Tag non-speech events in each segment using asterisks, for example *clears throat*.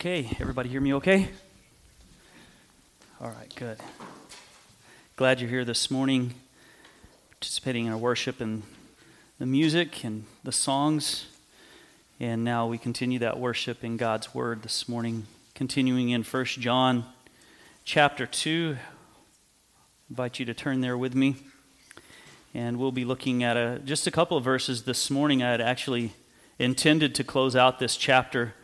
Okay, everybody hear me okay? All right, good. Glad you're here this morning, participating in our worship and the music and the songs. And now we continue that worship in God's Word this morning, continuing in 1 John chapter 2. I invite you to turn there with me. And we'll be looking at a, just a couple of verses this morning. I had actually intended to close out this chapter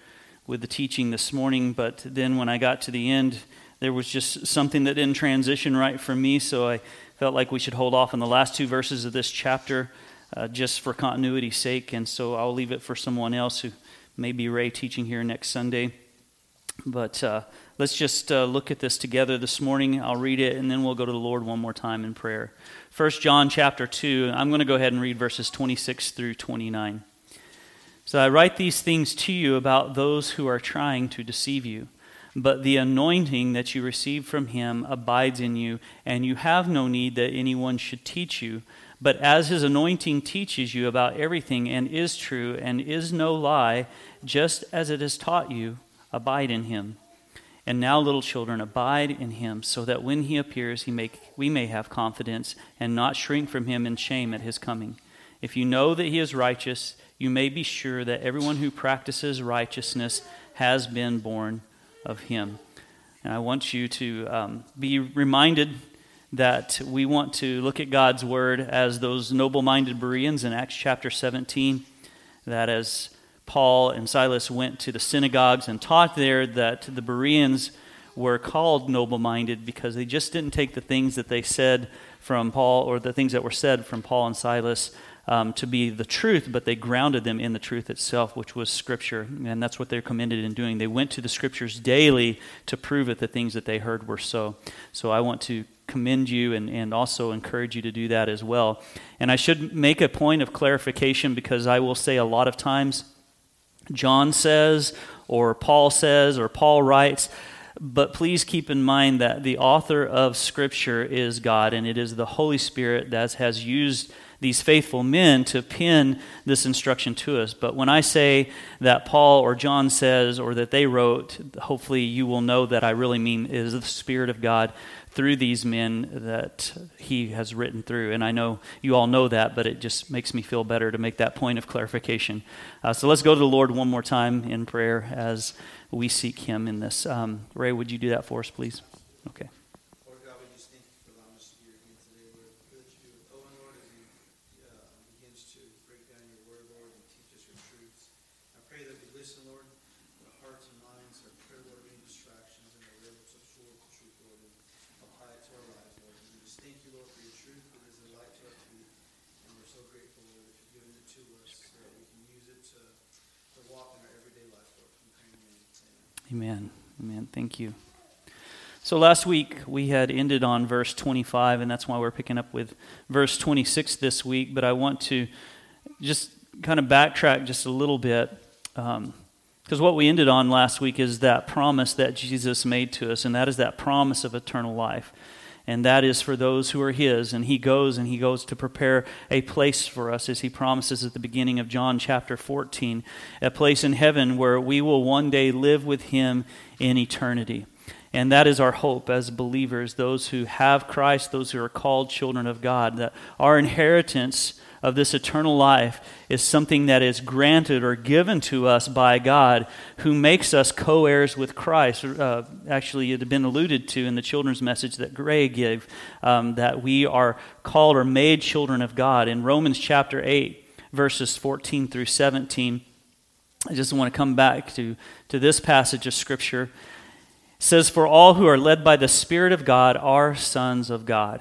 with the teaching this morning, but then when I got to the end, there was just something that didn't transition right for me, so I felt like we should hold off on the last two verses of this chapter uh, just for continuity's sake, and so I'll leave it for someone else who may be Ray teaching here next Sunday. But uh, let's just uh, look at this together this morning. I'll read it, and then we'll go to the Lord one more time in prayer. First John chapter 2, I'm going to go ahead and read verses 26 through 29. So I write these things to you about those who are trying to deceive you. But the anointing that you receive from him abides in you, and you have no need that anyone should teach you. But as his anointing teaches you about everything and is true and is no lie, just as it has taught you, abide in him. And now, little children, abide in him, so that when he appears, he may, we may have confidence and not shrink from him in shame at his coming. If you know that he is righteous, you may be sure that everyone who practices righteousness has been born of him. And I want you to um, be reminded that we want to look at God's word as those noble minded Bereans in Acts chapter 17, that as Paul and Silas went to the synagogues and taught there, that the Bereans were called noble minded because they just didn't take the things that they said from Paul or the things that were said from Paul and Silas um, to be the truth, but they grounded them in the truth itself, which was Scripture. And that's what they're commended in doing. They went to the Scriptures daily to prove that the things that they heard were so. So I want to commend you and, and also encourage you to do that as well. And I should make a point of clarification because I will say a lot of times John says, or Paul says, or Paul writes. But please keep in mind that the author of Scripture is God, and it is the Holy Spirit that has used these faithful men to pin this instruction to us. But when I say that Paul or John says or that they wrote, hopefully you will know that I really mean is the Spirit of God through these men that he has written through. And I know you all know that, but it just makes me feel better to make that point of clarification. Uh, so let's go to the Lord one more time in prayer as we seek him in this. Um, Ray, would you do that for us, please? Okay. Amen. Amen. Thank you. So last week we had ended on verse 25, and that's why we're picking up with verse 26 this week. But I want to just kind of backtrack just a little bit. Because um, what we ended on last week is that promise that Jesus made to us, and that is that promise of eternal life and that is for those who are his. And he goes and he goes to prepare a place for us as he promises at the beginning of John chapter 14 a place in heaven where we will one day live with him in eternity. And that is our hope as believers those who have Christ those who are called children of God that our inheritance of this eternal life is something that is granted or given to us by God, who makes us co heirs with Christ. Uh, actually, it had been alluded to in the children's message that Gray gave um, that we are called or made children of God. In Romans chapter 8, verses 14 through 17, I just want to come back to, to this passage of Scripture. It says, For all who are led by the Spirit of God are sons of God.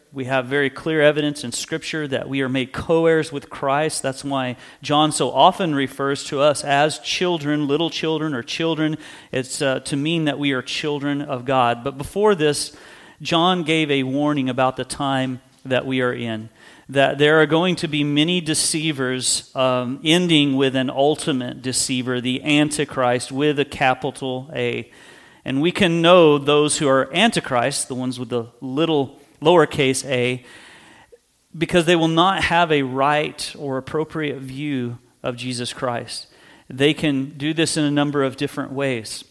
we have very clear evidence in Scripture that we are made co heirs with Christ. That's why John so often refers to us as children, little children, or children. It's uh, to mean that we are children of God. But before this, John gave a warning about the time that we are in. That there are going to be many deceivers, um, ending with an ultimate deceiver, the Antichrist, with a capital A. And we can know those who are Antichrist, the ones with the little lowercase a, because they will not have a right or appropriate view of Jesus Christ. They can do this in a number of different ways.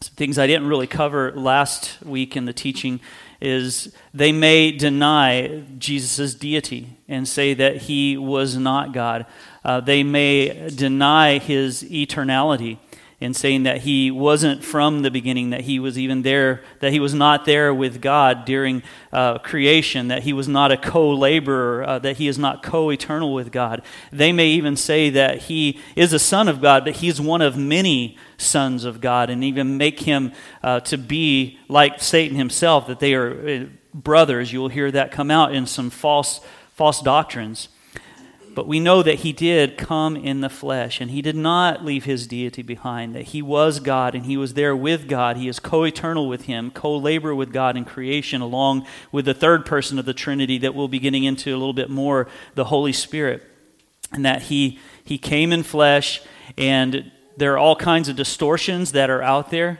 Some things I didn't really cover last week in the teaching is they may deny Jesus' deity and say that he was not God. Uh, they may deny his eternality in saying that he wasn't from the beginning, that he was even there, that he was not there with God during uh, creation, that he was not a co laborer, uh, that he is not co eternal with God. They may even say that he is a son of God, but he's one of many sons of God, and even make him uh, to be like Satan himself, that they are uh, brothers. You will hear that come out in some false, false doctrines. But we know that he did come in the flesh, and he did not leave his deity behind, that he was God and he was there with God. He is co eternal with him, co labor with God in creation, along with the third person of the Trinity that we'll be getting into a little bit more, the Holy Spirit. And that he, he came in flesh, and there are all kinds of distortions that are out there.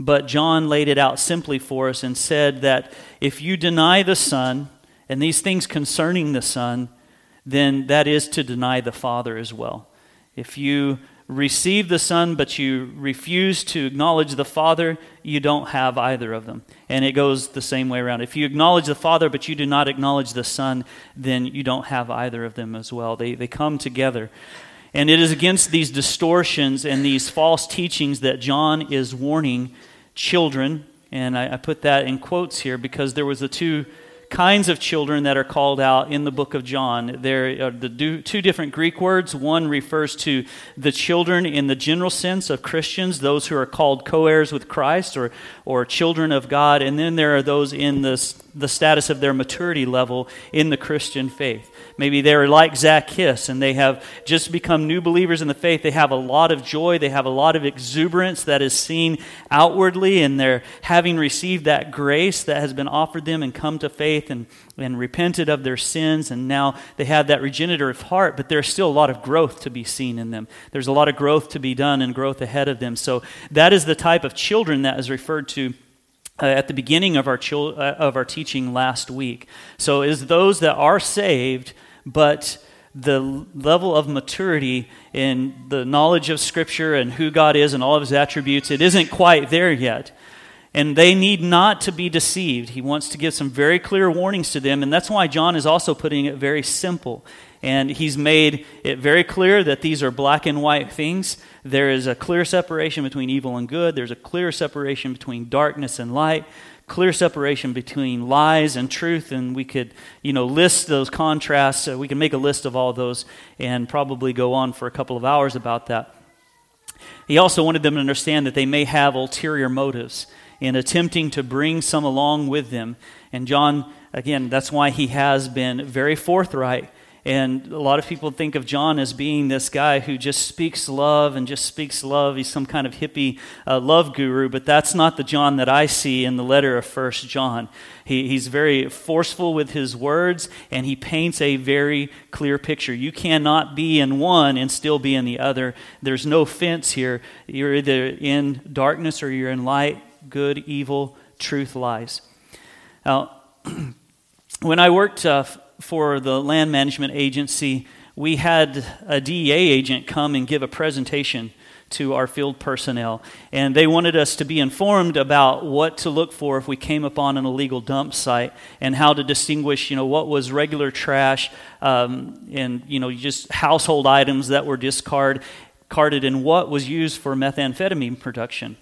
But John laid it out simply for us and said that if you deny the Son and these things concerning the Son, then that is to deny the Father as well. If you receive the Son, but you refuse to acknowledge the Father, you don't have either of them. And it goes the same way around. If you acknowledge the Father, but you do not acknowledge the Son, then you don't have either of them as well. They, they come together. And it is against these distortions and these false teachings that John is warning children. And I, I put that in quotes here because there was the two kinds of children that are called out in the book of John. There are the two different Greek words. One refers to the children in the general sense of Christians, those who are called co heirs with Christ or, or children of God. And then there are those in the, the status of their maturity level in the Christian faith. Maybe they're like Zacchaeus and they have just become new believers in the faith. They have a lot of joy, they have a lot of exuberance that is seen outwardly, and they're having received that grace that has been offered them and come to faith and, and repented of their sins, and now they have that regenerative heart, but there's still a lot of growth to be seen in them. There's a lot of growth to be done and growth ahead of them. So that is the type of children that is referred to uh, at the beginning of our, chil- uh, of our teaching last week. So, is those that are saved but the level of maturity in the knowledge of Scripture and who God is and all of His attributes, it isn't quite there yet. And they need not to be deceived. He wants to give some very clear warnings to them, and that's why John is also putting it very simple. And he's made it very clear that these are black and white things. There is a clear separation between evil and good, there's a clear separation between darkness and light clear separation between lies and truth, and we could, you know, list those contrasts. Uh, we can make a list of all those and probably go on for a couple of hours about that. He also wanted them to understand that they may have ulterior motives in attempting to bring some along with them. And John, again, that's why he has been very forthright and a lot of people think of John as being this guy who just speaks love and just speaks love. He's some kind of hippie uh, love guru, but that's not the John that I see in the letter of First John. He, he's very forceful with his words, and he paints a very clear picture. You cannot be in one and still be in the other. There's no fence here. You're either in darkness or you're in light, good, evil, truth, lies. Now, *clears throat* when I worked uh, for the land management agency, we had a DEA agent come and give a presentation to our field personnel. And they wanted us to be informed about what to look for if we came upon an illegal dump site and how to distinguish, you know, what was regular trash um, and, you know, just household items that were discarded carded and what was used for methamphetamine production.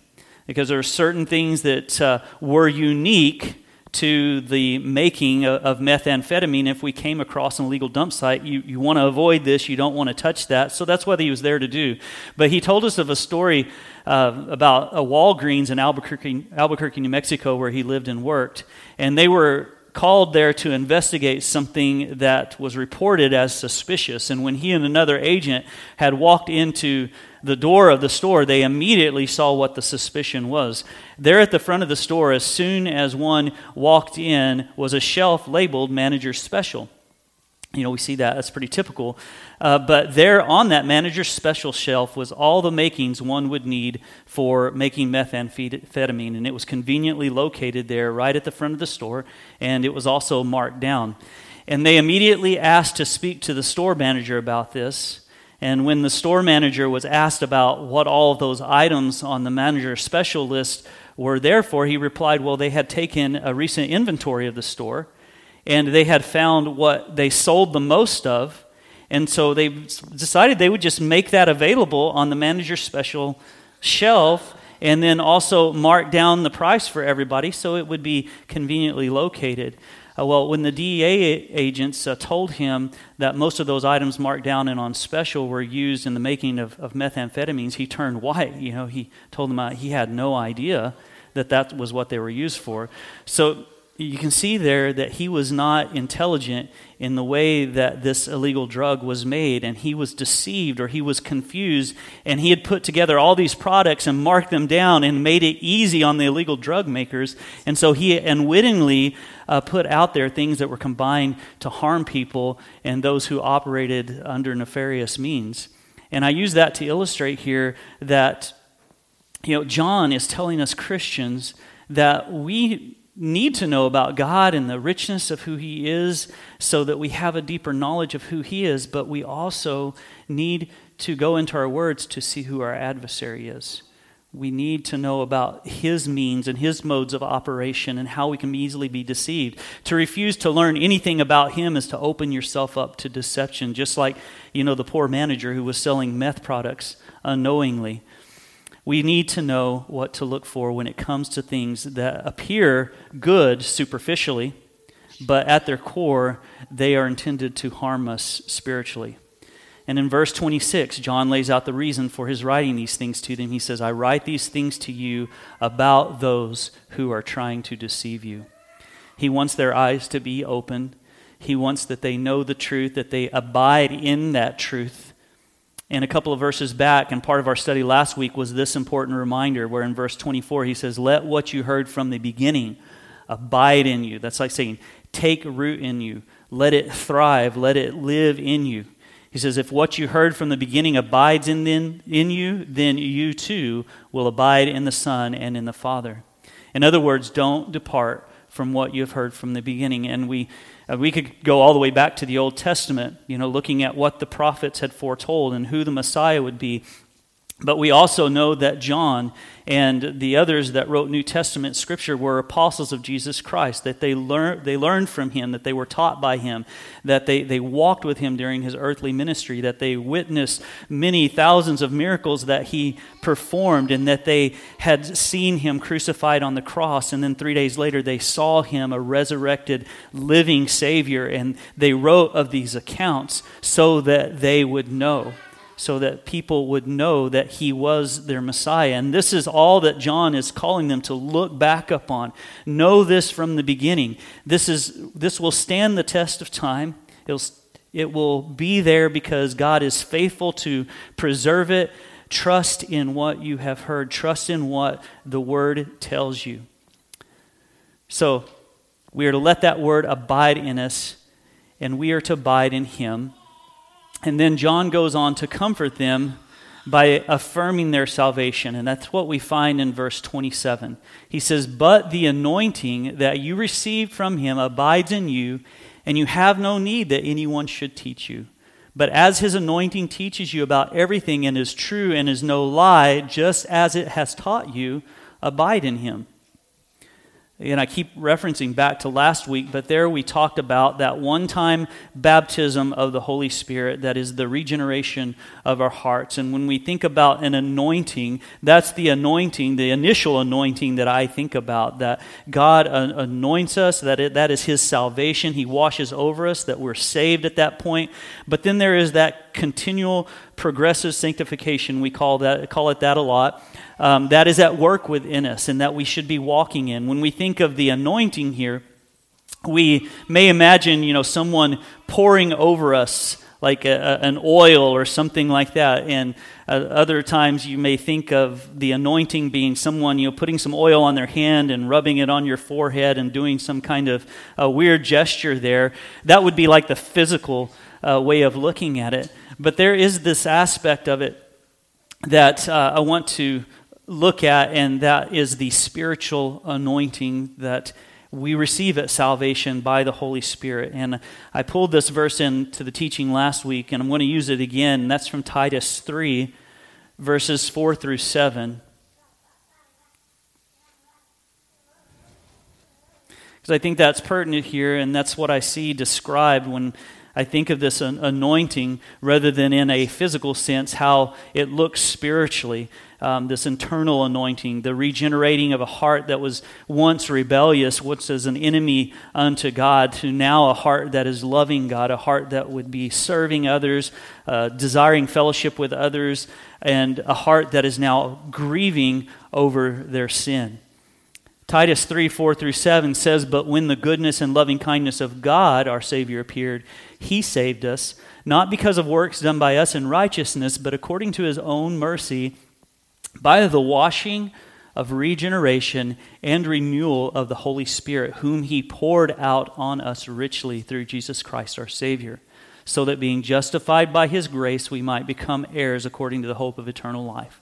Because there are certain things that uh, were unique to the making of methamphetamine if we came across an illegal dump site. You, you want to avoid this, you don't want to touch that. So that's what he was there to do. But he told us of a story uh, about a Walgreens in Albuquerque, Albuquerque, New Mexico, where he lived and worked. And they were called there to investigate something that was reported as suspicious. And when he and another agent had walked into the door of the store, they immediately saw what the suspicion was. There at the front of the store, as soon as one walked in, was a shelf labeled Manager Special. You know, we see that. That's pretty typical. Uh, but there on that manager's special shelf was all the makings one would need for making methamphetamine. And it was conveniently located there right at the front of the store. And it was also marked down. And they immediately asked to speak to the store manager about this. And when the store manager was asked about what all of those items on the manager's special list were there for, he replied, Well, they had taken a recent inventory of the store and they had found what they sold the most of. And so they decided they would just make that available on the manager's special shelf and then also mark down the price for everybody so it would be conveniently located. Uh, well, when the DEA agents uh, told him that most of those items marked down and on special were used in the making of, of methamphetamines, he turned white. You know, he told them uh, he had no idea that that was what they were used for. So you can see there that he was not intelligent in the way that this illegal drug was made, and he was deceived or he was confused, and he had put together all these products and marked them down and made it easy on the illegal drug makers. And so he unwittingly uh, put out there things that were combined to harm people and those who operated under nefarious means. And I use that to illustrate here that you know John is telling us Christians that we need to know about God and the richness of who He is so that we have a deeper knowledge of who He is, but we also need to go into our words to see who our adversary is. We need to know about his means and his modes of operation and how we can easily be deceived. To refuse to learn anything about him is to open yourself up to deception, just like, you know, the poor manager who was selling meth products unknowingly. We need to know what to look for when it comes to things that appear good superficially, but at their core, they are intended to harm us spiritually. And in verse 26, John lays out the reason for his writing these things to them. He says, I write these things to you about those who are trying to deceive you. He wants their eyes to be open. He wants that they know the truth, that they abide in that truth, and a couple of verses back, and part of our study last week was this important reminder where in verse 24 he says, Let what you heard from the beginning abide in you. That's like saying, take root in you, let it thrive, let it live in you. He says, If what you heard from the beginning abides in, in, in you, then you too will abide in the Son and in the Father. In other words, don't depart from what you've heard from the beginning. And we uh, we could go all the way back to the Old Testament, you know, looking at what the prophets had foretold and who the Messiah would be. But we also know that John and the others that wrote New Testament scripture were apostles of Jesus Christ, that they, learned they learned from him, that they were taught by him, that they, they walked with him during his earthly ministry, that they witnessed many thousands of miracles that he performed, and that they had seen him crucified on the cross. And then three days later, they saw him a resurrected, living Savior, and they wrote of these accounts so that they would know so that people would know that he was their Messiah. And this is all that John is calling them to look back upon. Know this from the beginning. This, is, this will stand the test of time. It'll, it will be there because God is faithful to preserve it. Trust in what you have heard, trust in what the word tells you. So, we are to let that word abide in us, and we are to abide in him. And then John goes on to comfort them by affirming their salvation. And that's what we find in verse 27. He says, But the anointing that you received from him abides in you, and you have no need that anyone should teach you. But as his anointing teaches you about everything and is true and is no lie, just as it has taught you, abide in him. And I keep referencing back to last week, but there we talked about that one time baptism of the Holy Spirit that is the regeneration of our hearts. And when we think about an anointing, that's the anointing, the initial anointing that I think about, that God anoints us, that it, that is His salvation. He washes over us, that we're saved at that point. But then there is that continual progressive sanctification. We call, that, call it that a lot um, that is at work within us and that we should be walking in. When we think of the anointing here, We may imagine, you know, someone pouring over us like a, a, an oil or something like that. And uh, other times you may think of the anointing being someone, you know, putting some oil on their hand and rubbing it on your forehead and doing some kind of a weird gesture there. That would be like the physical uh, way of looking at it. But there is this aspect of it that uh, I want to look at, and that is the spiritual anointing that we receive at salvation by the Holy Spirit. And I pulled this verse into the teaching last week, and I'm going to use it again. That's from Titus 3, verses 4 through 7. Because I think that's pertinent here, and that's what I see described when I think of this anointing rather than in a physical sense, how it looks spiritually. Um, this internal anointing, the regenerating of a heart that was once rebellious, once as an enemy unto God, to now a heart that is loving God, a heart that would be serving others, uh, desiring fellowship with others, and a heart that is now grieving over their sin. Titus 3 4 through 7 says, But when the goodness and loving kindness of God, our Savior, appeared, he saved us, not because of works done by us in righteousness, but according to his own mercy, by the washing of regeneration and renewal of the Holy Spirit, whom he poured out on us richly through Jesus Christ our Savior, so that being justified by his grace, we might become heirs according to the hope of eternal life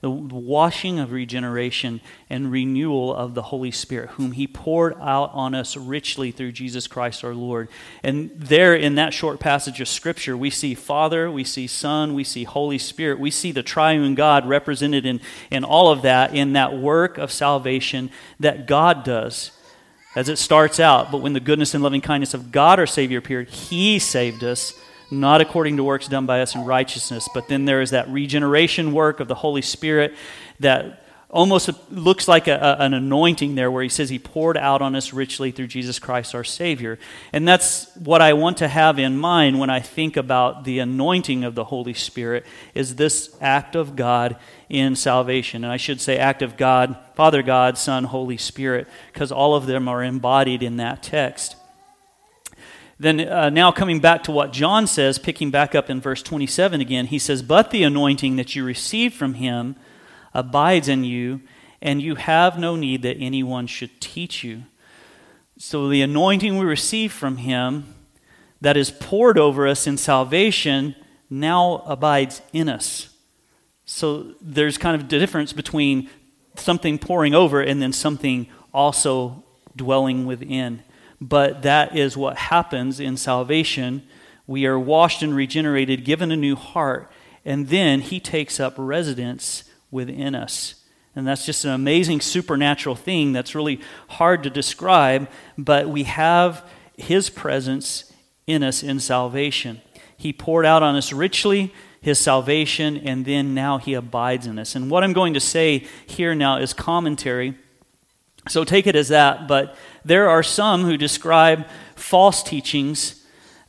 the washing of regeneration and renewal of the Holy Spirit, whom He poured out on us richly through Jesus Christ our Lord. And there, in that short passage of Scripture, we see Father, we see Son, we see Holy Spirit, we see the triune God represented in, in all of that, in that work of salvation that God does. As it starts out, but when the goodness and loving kindness of God our Savior appeared, He saved us not according to works done by us in righteousness. But then there is that regeneration work of the Holy Spirit that almost looks like a, a, an anointing there where he says he poured out on us richly through jesus christ our savior and that's what i want to have in mind when i think about the anointing of the holy spirit is this act of god in salvation and i should say act of god father god son holy spirit because all of them are embodied in that text then, uh, now coming back to what John says, picking back up in verse 27 again, he says, But the anointing that you received from him abides in you, and you have no need that anyone should teach you. So, the anointing we receive from him that is poured over us in salvation now abides in us. So, there's kind of a difference between something pouring over and then something also dwelling within but that is what happens in salvation. We are washed and regenerated, given a new heart, and then He takes up residence within us. And that's just an amazing supernatural thing that's really hard to describe, but we have His presence in us in salvation. He poured out on us richly His salvation, and then now He abides in us. And what I'm going to say here now is commentary. So take it as that, but there are some who describe false teachings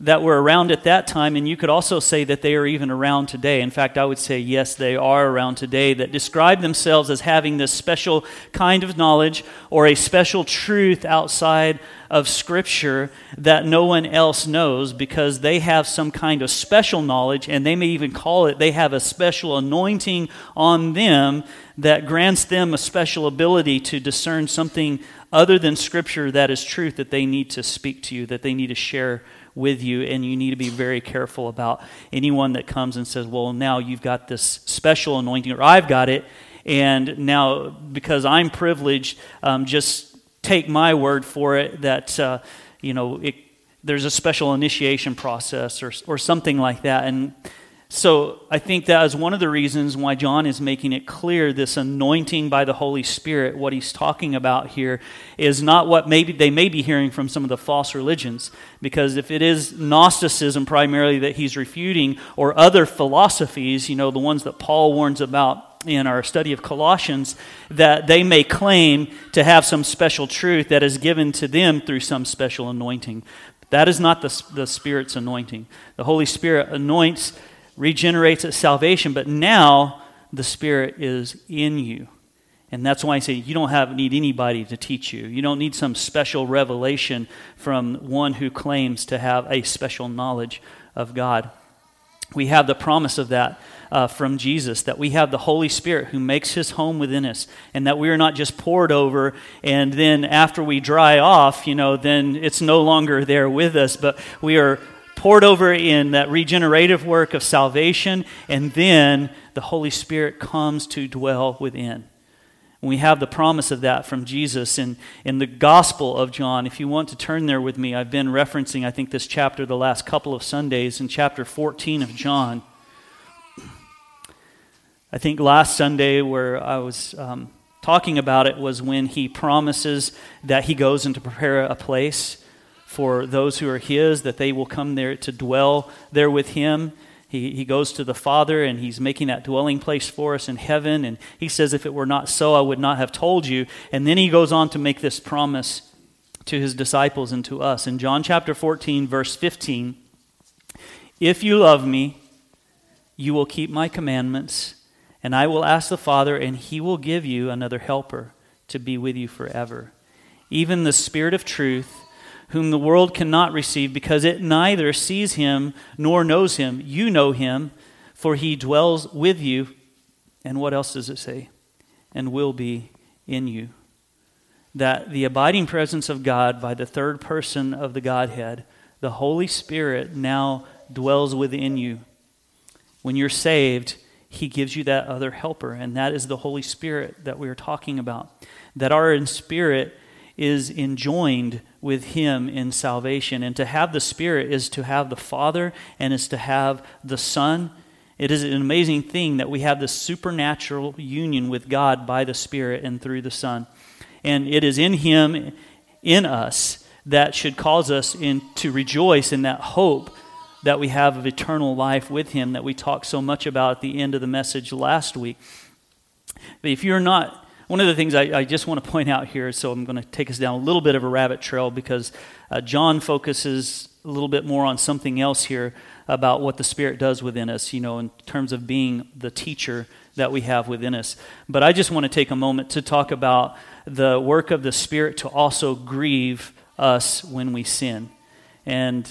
that were around at that time, and you could also say that they are even around today. In fact, I would say, yes, they are around today, that describe themselves as having this special kind of knowledge or a special truth outside of Scripture that no one else knows because they have some kind of special knowledge, and they may even call it they have a special anointing on them that grants them a special ability to discern something other than Scripture that is truth that they need to speak to you, that they need to share with you, and you need to be very careful about anyone that comes and says, Well, now you've got this special anointing, or I've got it, and now because I'm privileged, um, just take my word for it that, uh, you know, it, there's a special initiation process or, or something like that. And so I think that is one of the reasons why John is making it clear this anointing by the Holy Spirit, what he's talking about here, is not what maybe they may be hearing from some of the false religions. Because if it is Gnosticism primarily that he's refuting, or other philosophies, you know, the ones that Paul warns about in our study of Colossians, that they may claim to have some special truth that is given to them through some special anointing. That is not the, the Spirit's anointing. The Holy Spirit anoints regenerates at salvation, but now the Spirit is in you. And that's why I say you don't have, need anybody to teach you. You don't need some special revelation from one who claims to have a special knowledge of God. We have the promise of that uh, from Jesus, that we have the Holy Spirit who makes his home within us, and that we are not just poured over, and then after we dry off, you know, then it's no longer there with us, but we are poured over in that regenerative work of salvation, and then the Holy Spirit comes to dwell within. we have the promise of that from Jesus in, in the Gospel of John. If you want to turn there with me, I've been referencing, I think, this chapter the last couple of Sundays in chapter 14 of John. I think last Sunday, where I was um, talking about it, was when he promises that he goes and to prepare a place for those who are his, that they will come there to dwell there with him. He, he goes to the Father and he's making that dwelling place for us in heaven. And he says, If it were not so, I would not have told you. And then he goes on to make this promise to his disciples and to us. In John chapter 14, verse 15, If you love me, you will keep my commandments and I will ask the Father, and he will give you another helper to be with you forever. Even the Spirit of truth, whom the world cannot receive because it neither sees him nor knows him. You know him, for he dwells with you. And what else does it say? And will be in you. That the abiding presence of God by the third person of the Godhead, the Holy Spirit, now dwells within you. When you're saved, he gives you that other helper, and that is the Holy Spirit that we are talking about. That our in spirit is enjoined with Him in salvation. And to have the Spirit is to have the Father and is to have the Son. It is an amazing thing that we have this supernatural union with God by the Spirit and through the Son. And it is in Him, in us, that should cause us in, to rejoice in that hope that we have of eternal life with Him that we talked so much about at the end of the message last week. But if you're not, one of the things I, I just want to point out here, so I'm going to take us down a little bit of a rabbit trail because uh, John focuses a little bit more on something else here about what the Spirit does within us, you know, in terms of being the teacher that we have within us. But I just want to take a moment to talk about the work of the Spirit to also grieve us when we sin. And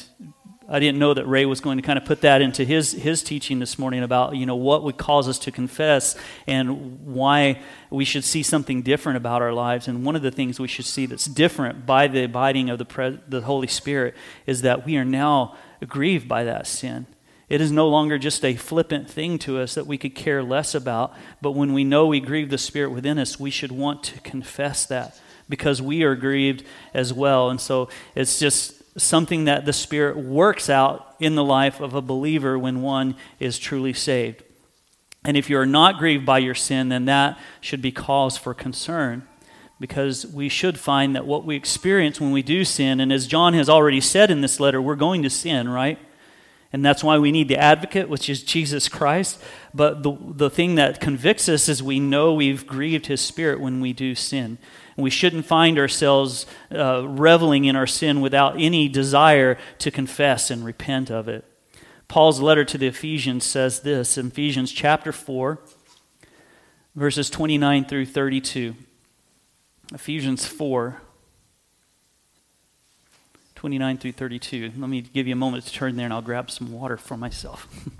I didn't know that Ray was going to kind of put that into his, his teaching this morning about, you know, what would cause us to confess and why we should see something different about our lives. And one of the things we should see that's different by the abiding of the, pre- the Holy Spirit is that we are now grieved by that sin. It is no longer just a flippant thing to us that we could care less about, but when we know we grieve the Spirit within us, we should want to confess that because we are grieved as well. And so it's just something that the Spirit works out in the life of a believer when one is truly saved. And if you are not grieved by your sin, then that should be cause for concern because we should find that what we experience when we do sin, and as John has already said in this letter, we're going to sin, right? And that's why we need the advocate, which is Jesus Christ. But the, the thing that convicts us is we know we've grieved his spirit when we do sin. We shouldn't find ourselves uh, reveling in our sin without any desire to confess and repent of it. Paul's letter to the Ephesians says this in Ephesians chapter 4, verses 29 through 32. Ephesians 4, 29 through 32. Let me give you a moment to turn there and I'll grab some water for myself. *laughs*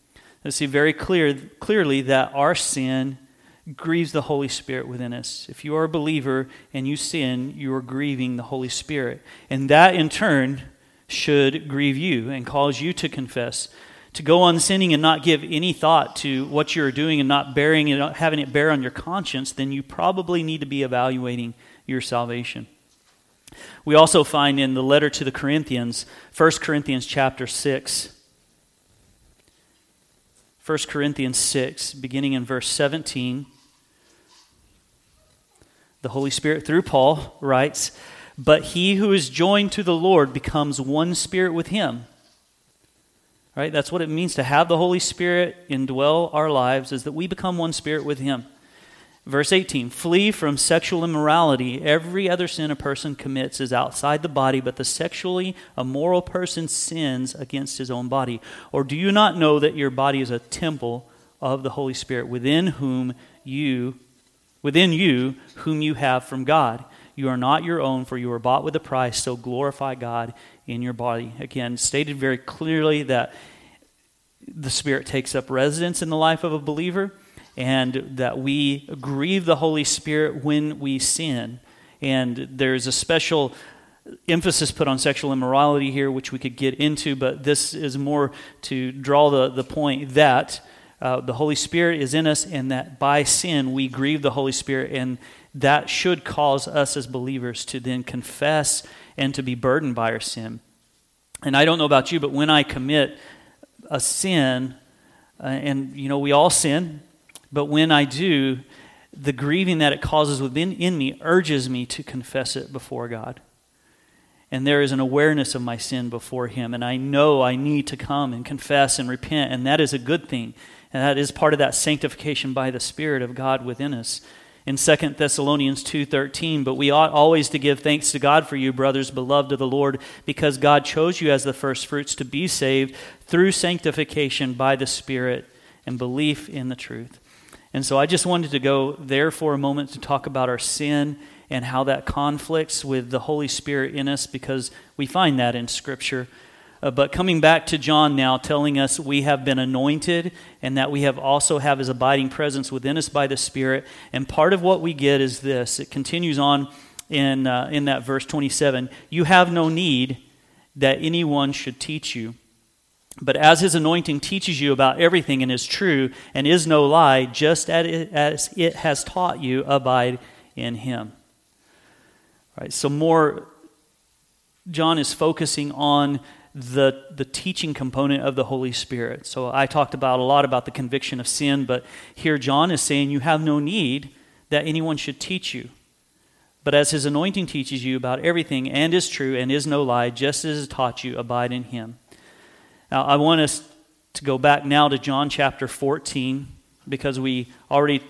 Let's see very clear, clearly that our sin grieves the Holy Spirit within us. If you are a believer and you sin, you are grieving the Holy Spirit. And that in turn should grieve you and cause you to confess. to go on sinning and not give any thought to what you're doing and not bearing it, having it bear on your conscience, then you probably need to be evaluating your salvation. We also find in the letter to the Corinthians, 1 Corinthians chapter 6, 1 Corinthians 6, beginning in verse 17, the Holy Spirit, through Paul, writes, But he who is joined to the Lord becomes one spirit with him. Right? That's what it means to have the Holy Spirit indwell our lives, is that we become one spirit with him. Verse 18 Flee from sexual immorality. Every other sin a person commits is outside the body, but the sexually immoral person sins against his own body. Or do you not know that your body is a temple of the Holy Spirit within whom you within you whom you have from God? You are not your own, for you were bought with a price, so glorify God in your body. Again, stated very clearly that the Spirit takes up residence in the life of a believer and that we grieve the Holy Spirit when we sin. And there's a special emphasis put on sexual immorality here, which we could get into, but this is more to draw the, the point that uh, the Holy Spirit is in us, and that by sin we grieve the Holy Spirit, and that should cause us as believers to then confess and to be burdened by our sin. And I don't know about you, but when I commit a sin, uh, and you know, we all sin, but when I do, the grieving that it causes within in me urges me to confess it before God. And there is an awareness of my sin before Him, and I know I need to come and confess and repent, and that is a good thing. And that is part of that sanctification by the Spirit of God within us. In 2 Thessalonians 2:13, but we ought always to give thanks to God for you, brothers beloved of the Lord, because God chose you as the firstfruits to be saved through sanctification by the Spirit and belief in the truth. And so I just wanted to go there for a moment to talk about our sin and how that conflicts with the Holy Spirit in us because we find that in Scripture. Uh, but coming back to John now, telling us we have been anointed and that we have also have his abiding presence within us by the Spirit. And part of what we get is this. It continues on in, uh, in that verse 27. You have no need that anyone should teach you. But as his anointing teaches you about everything and is true and is no lie, just as it has taught you, abide in him. All right, so more, John is focusing on the, the teaching component of the Holy Spirit. So I talked about a lot about the conviction of sin, but here John is saying you have no need that anyone should teach you. But as his anointing teaches you about everything and is true and is no lie, just as it taught you, abide in him. Now, I want us to go back now to John chapter 14 because we already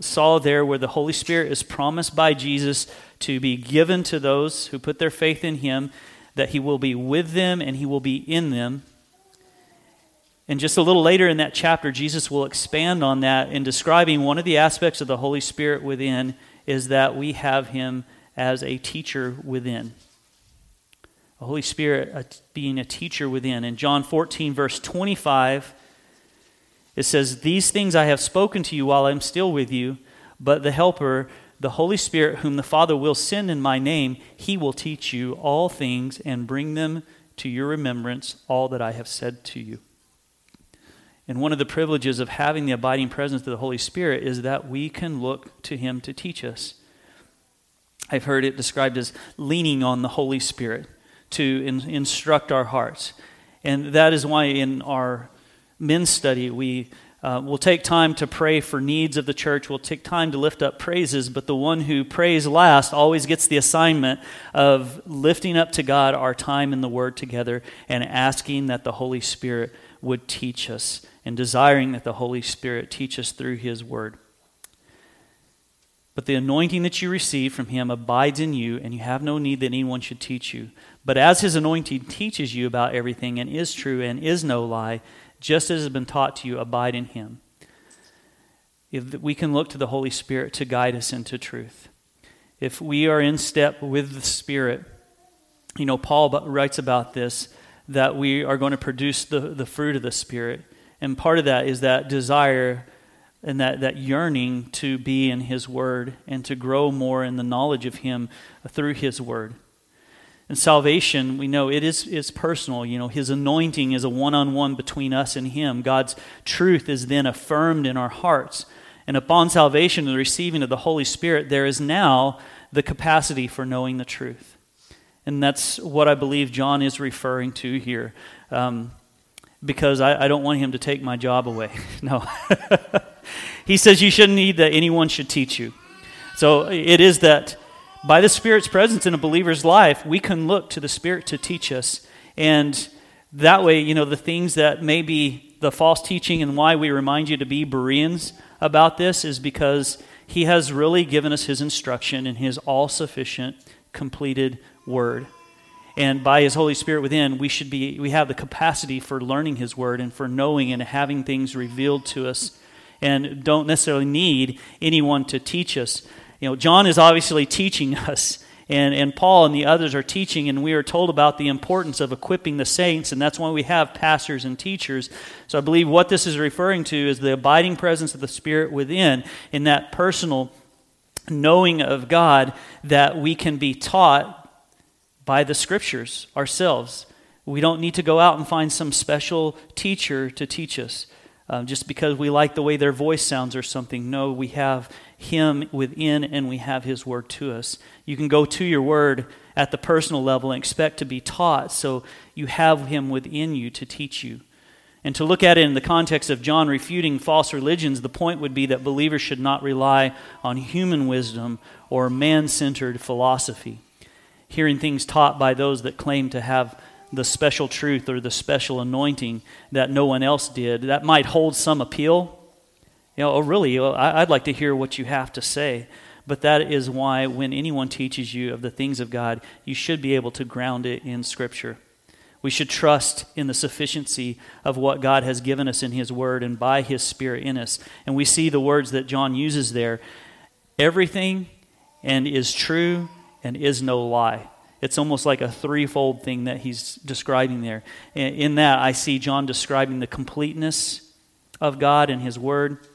saw there where the Holy Spirit is promised by Jesus to be given to those who put their faith in him, that he will be with them and he will be in them. And just a little later in that chapter, Jesus will expand on that in describing one of the aspects of the Holy Spirit within is that we have him as a teacher within the Holy Spirit being a teacher within. In John 14, verse 25, it says, These things I have spoken to you while I'm still with you, but the Helper, the Holy Spirit, whom the Father will send in my name, he will teach you all things and bring them to your remembrance, all that I have said to you. And one of the privileges of having the abiding presence of the Holy Spirit is that we can look to him to teach us. I've heard it described as leaning on the Holy Spirit to in, instruct our hearts. And that is why in our men's study, we uh, will take time to pray for needs of the church. We'll take time to lift up praises, but the one who prays last always gets the assignment of lifting up to God our time in the Word together and asking that the Holy Spirit would teach us and desiring that the Holy Spirit teach us through His Word. But the anointing that you receive from him abides in you, and you have no need that anyone should teach you. But as his anointing teaches you about everything and is true and is no lie, just as has been taught to you, abide in him. If we can look to the Holy Spirit to guide us into truth. If we are in step with the Spirit, you know, Paul writes about this that we are going to produce the, the fruit of the Spirit. And part of that is that desire and that, that yearning to be in His Word and to grow more in the knowledge of Him through His Word. And salvation, we know it is, is personal. You know, His anointing is a one on one between us and Him. God's truth is then affirmed in our hearts. And upon salvation and the receiving of the Holy Spirit, there is now the capacity for knowing the truth. And that's what I believe John is referring to here. Um, because I, I, don't want him to take my job away. *laughs* no. *laughs* he says you shouldn't need that anyone should teach you. So it is that by the Spirit's presence in a believer's life, we can look to the Spirit to teach us. And that way, you know, the things that may be the false teaching and why we remind you to be Bereans about this is because He has really given us His instruction in His all sufficient, completed Word. And by His Holy Spirit within, we should be, we have the capacity for learning His Word and for knowing and having things revealed to us and don't necessarily need anyone to teach us. You know, John is obviously teaching us, and, and Paul and the others are teaching, and we are told about the importance of equipping the saints, and that's why we have pastors and teachers. So I believe what this is referring to is the abiding presence of the Spirit within, in that personal knowing of God that we can be taught by the Scriptures ourselves. We don't need to go out and find some special teacher to teach us. Uh, just because we like the way their voice sounds or something. No, we have him within and we have His Word to us. You can go to your Word at the personal level and expect to be taught, so you have Him within you to teach you. And to look at it in the context of John refuting false religions, the point would be that believers should not rely on human wisdom or man centered philosophy. Hearing things taught by those that claim to have the special truth or the special anointing that no one else did, that might hold some appeal you know, oh, really, I'd like to hear what you have to say. But that is why when anyone teaches you of the things of God, you should be able to ground it in Scripture. We should trust in the sufficiency of what God has given us in His Word and by His Spirit in us. And we see the words that John uses there everything and is true and is no lie. It's almost like a threefold thing that he's describing there. In that, I see John describing the completeness of God and His Word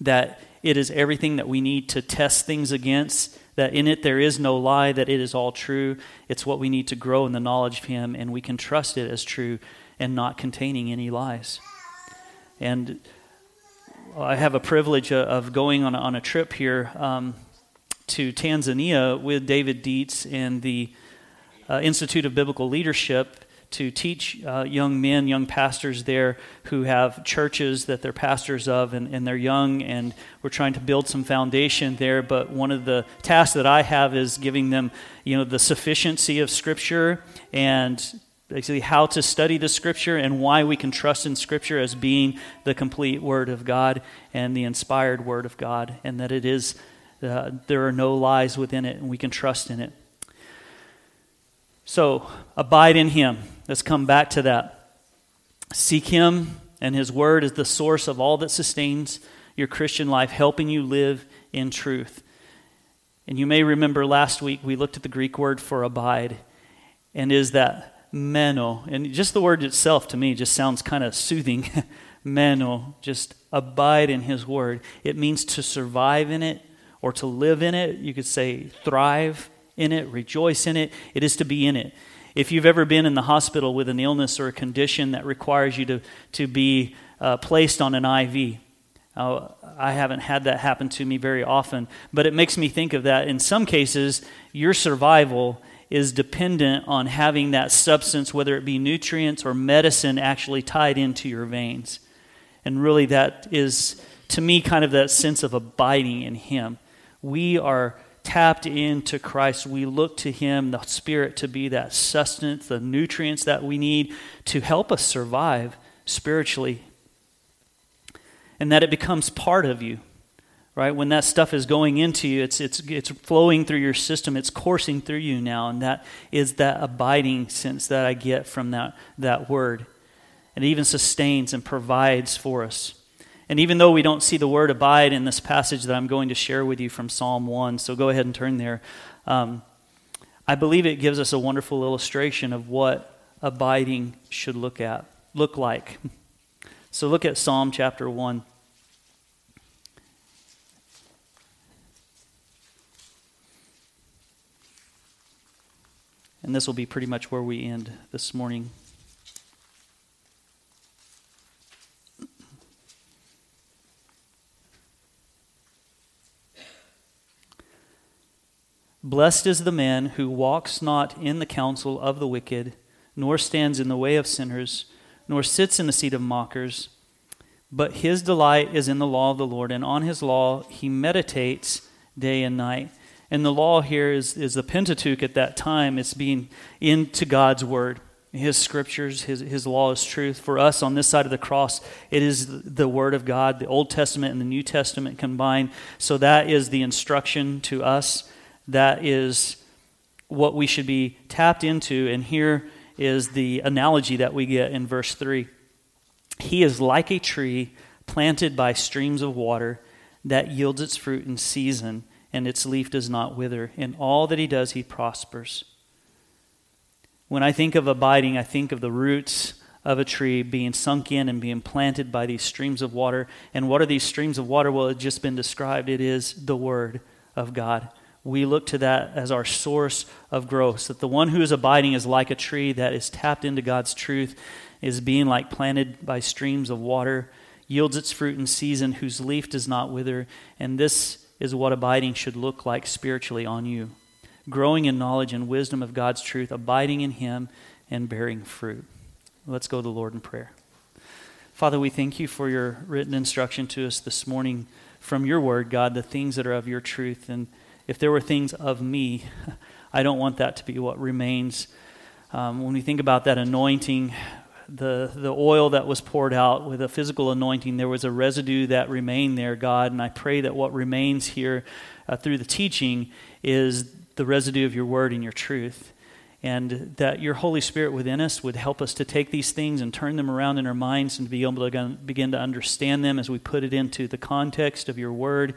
that it is everything that we need to test things against, that in it there is no lie, that it is all true. It's what we need to grow in the knowledge of Him, and we can trust it as true and not containing any lies. And I have a privilege of going on a, on a trip here um, to Tanzania with David Dietz and the uh, Institute of Biblical Leadership to teach uh, young men, young pastors there who have churches that they're pastors of and, and they're young, and we're trying to build some foundation there. But one of the tasks that I have is giving them, you know, the sufficiency of Scripture and basically how to study the Scripture and why we can trust in Scripture as being the complete Word of God and the inspired Word of God, and that it is, uh, there are no lies within it, and we can trust in it. So, abide in Him. Let's come back to that. Seek Him, and His Word is the source of all that sustains your Christian life, helping you live in truth. And you may remember last week we looked at the Greek word for abide, and is that meno. And just the word itself to me just sounds kind of soothing. *laughs* meno, just abide in His Word. It means to survive in it or to live in it. You could say thrive in it, rejoice in it. It is to be in it. If you've ever been in the hospital with an illness or a condition that requires you to, to be uh, placed on an IV, uh, I haven't had that happen to me very often, but it makes me think of that. In some cases, your survival is dependent on having that substance, whether it be nutrients or medicine, actually tied into your veins. And really, that is, to me, kind of that sense of abiding in Him. We are tapped into Christ, we look to Him, the Spirit, to be that sustenance, the nutrients that we need to help us survive spiritually. And that it becomes part of you, right? When that stuff is going into you, it's, it's, it's flowing through your system, it's coursing through you now. And that is that abiding sense that I get from that, that word. It even sustains and provides for us. And even though we don't see the word abide in this passage that I'm going to share with you from Psalm 1, so go ahead and turn there, um, I believe it gives us a wonderful illustration of what abiding should look at look like. *laughs* So look at Psalm chapter 1. And this will be pretty much where we end this morning. Blessed is the man who walks not in the counsel of the wicked, nor stands in the way of sinners, nor sits in the seat of mockers. But his delight is in the law of the Lord, and on his law he meditates day and night. And the law here is, is the Pentateuch at that time. It's being into God's word, his scriptures, his, his law is truth. For us on this side of the cross, it is the word of God, the Old Testament and the New Testament combined. So that is the instruction to us that is what we should be tapped into. And here is the analogy that we get in verse 3 He is like a tree planted by streams of water that yields its fruit in season, and its leaf does not wither. In all that he does, he prospers. When I think of abiding, I think of the roots of a tree being sunk in and being planted by these streams of water. And what are these streams of water? Well, it's just been described. It is the Word of God we look to that as our source of growth. That the one who is abiding is like a tree that is tapped into God's truth, is being like planted by streams of water, yields its fruit in season, whose leaf does not wither. And this is what abiding should look like spiritually on you growing in knowledge and wisdom of God's truth, abiding in Him, and bearing fruit. Let's go to the Lord in prayer. Father, we thank you for your written instruction to us this morning from your word, God, the things that are of your truth. And if there were things of me, *laughs* I don't want that to be what remains. Um, when we think about that anointing, the, the oil that was poured out with a physical anointing, there was a residue that remained there, God. And I pray that what remains here uh, through the teaching is the residue of your word and your truth. And that your Holy Spirit within us would help us to take these things and turn them around in our minds and be able to begin to understand them as we put it into the context of your word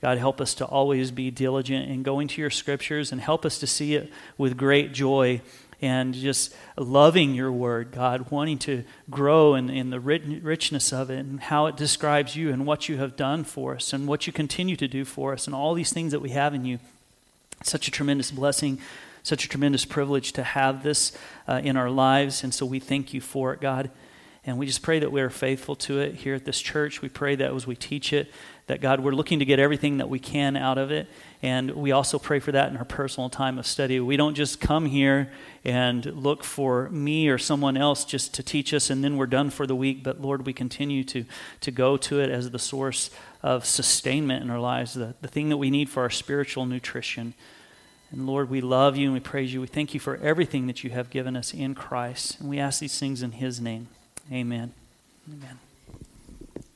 God, help us to always be diligent in going to your scriptures and help us to see it with great joy and just loving your word, God, wanting to grow in, in the richness of it and how it describes you and what you have done for us and what you continue to do for us and all these things that we have in you. Such a tremendous blessing, such a tremendous privilege to have this uh, in our lives. And so we thank you for it, God. And we just pray that we are faithful to it here at this church. We pray that as we teach it, that God, we're looking to get everything that we can out of it. And we also pray for that in our personal time of study. We don't just come here and look for me or someone else just to teach us and then we're done for the week. But Lord, we continue to, to go to it as the source of sustainment in our lives, the, the thing that we need for our spiritual nutrition. And Lord, we love you and we praise you. We thank you for everything that you have given us in Christ. And we ask these things in His name. Amen. Amen.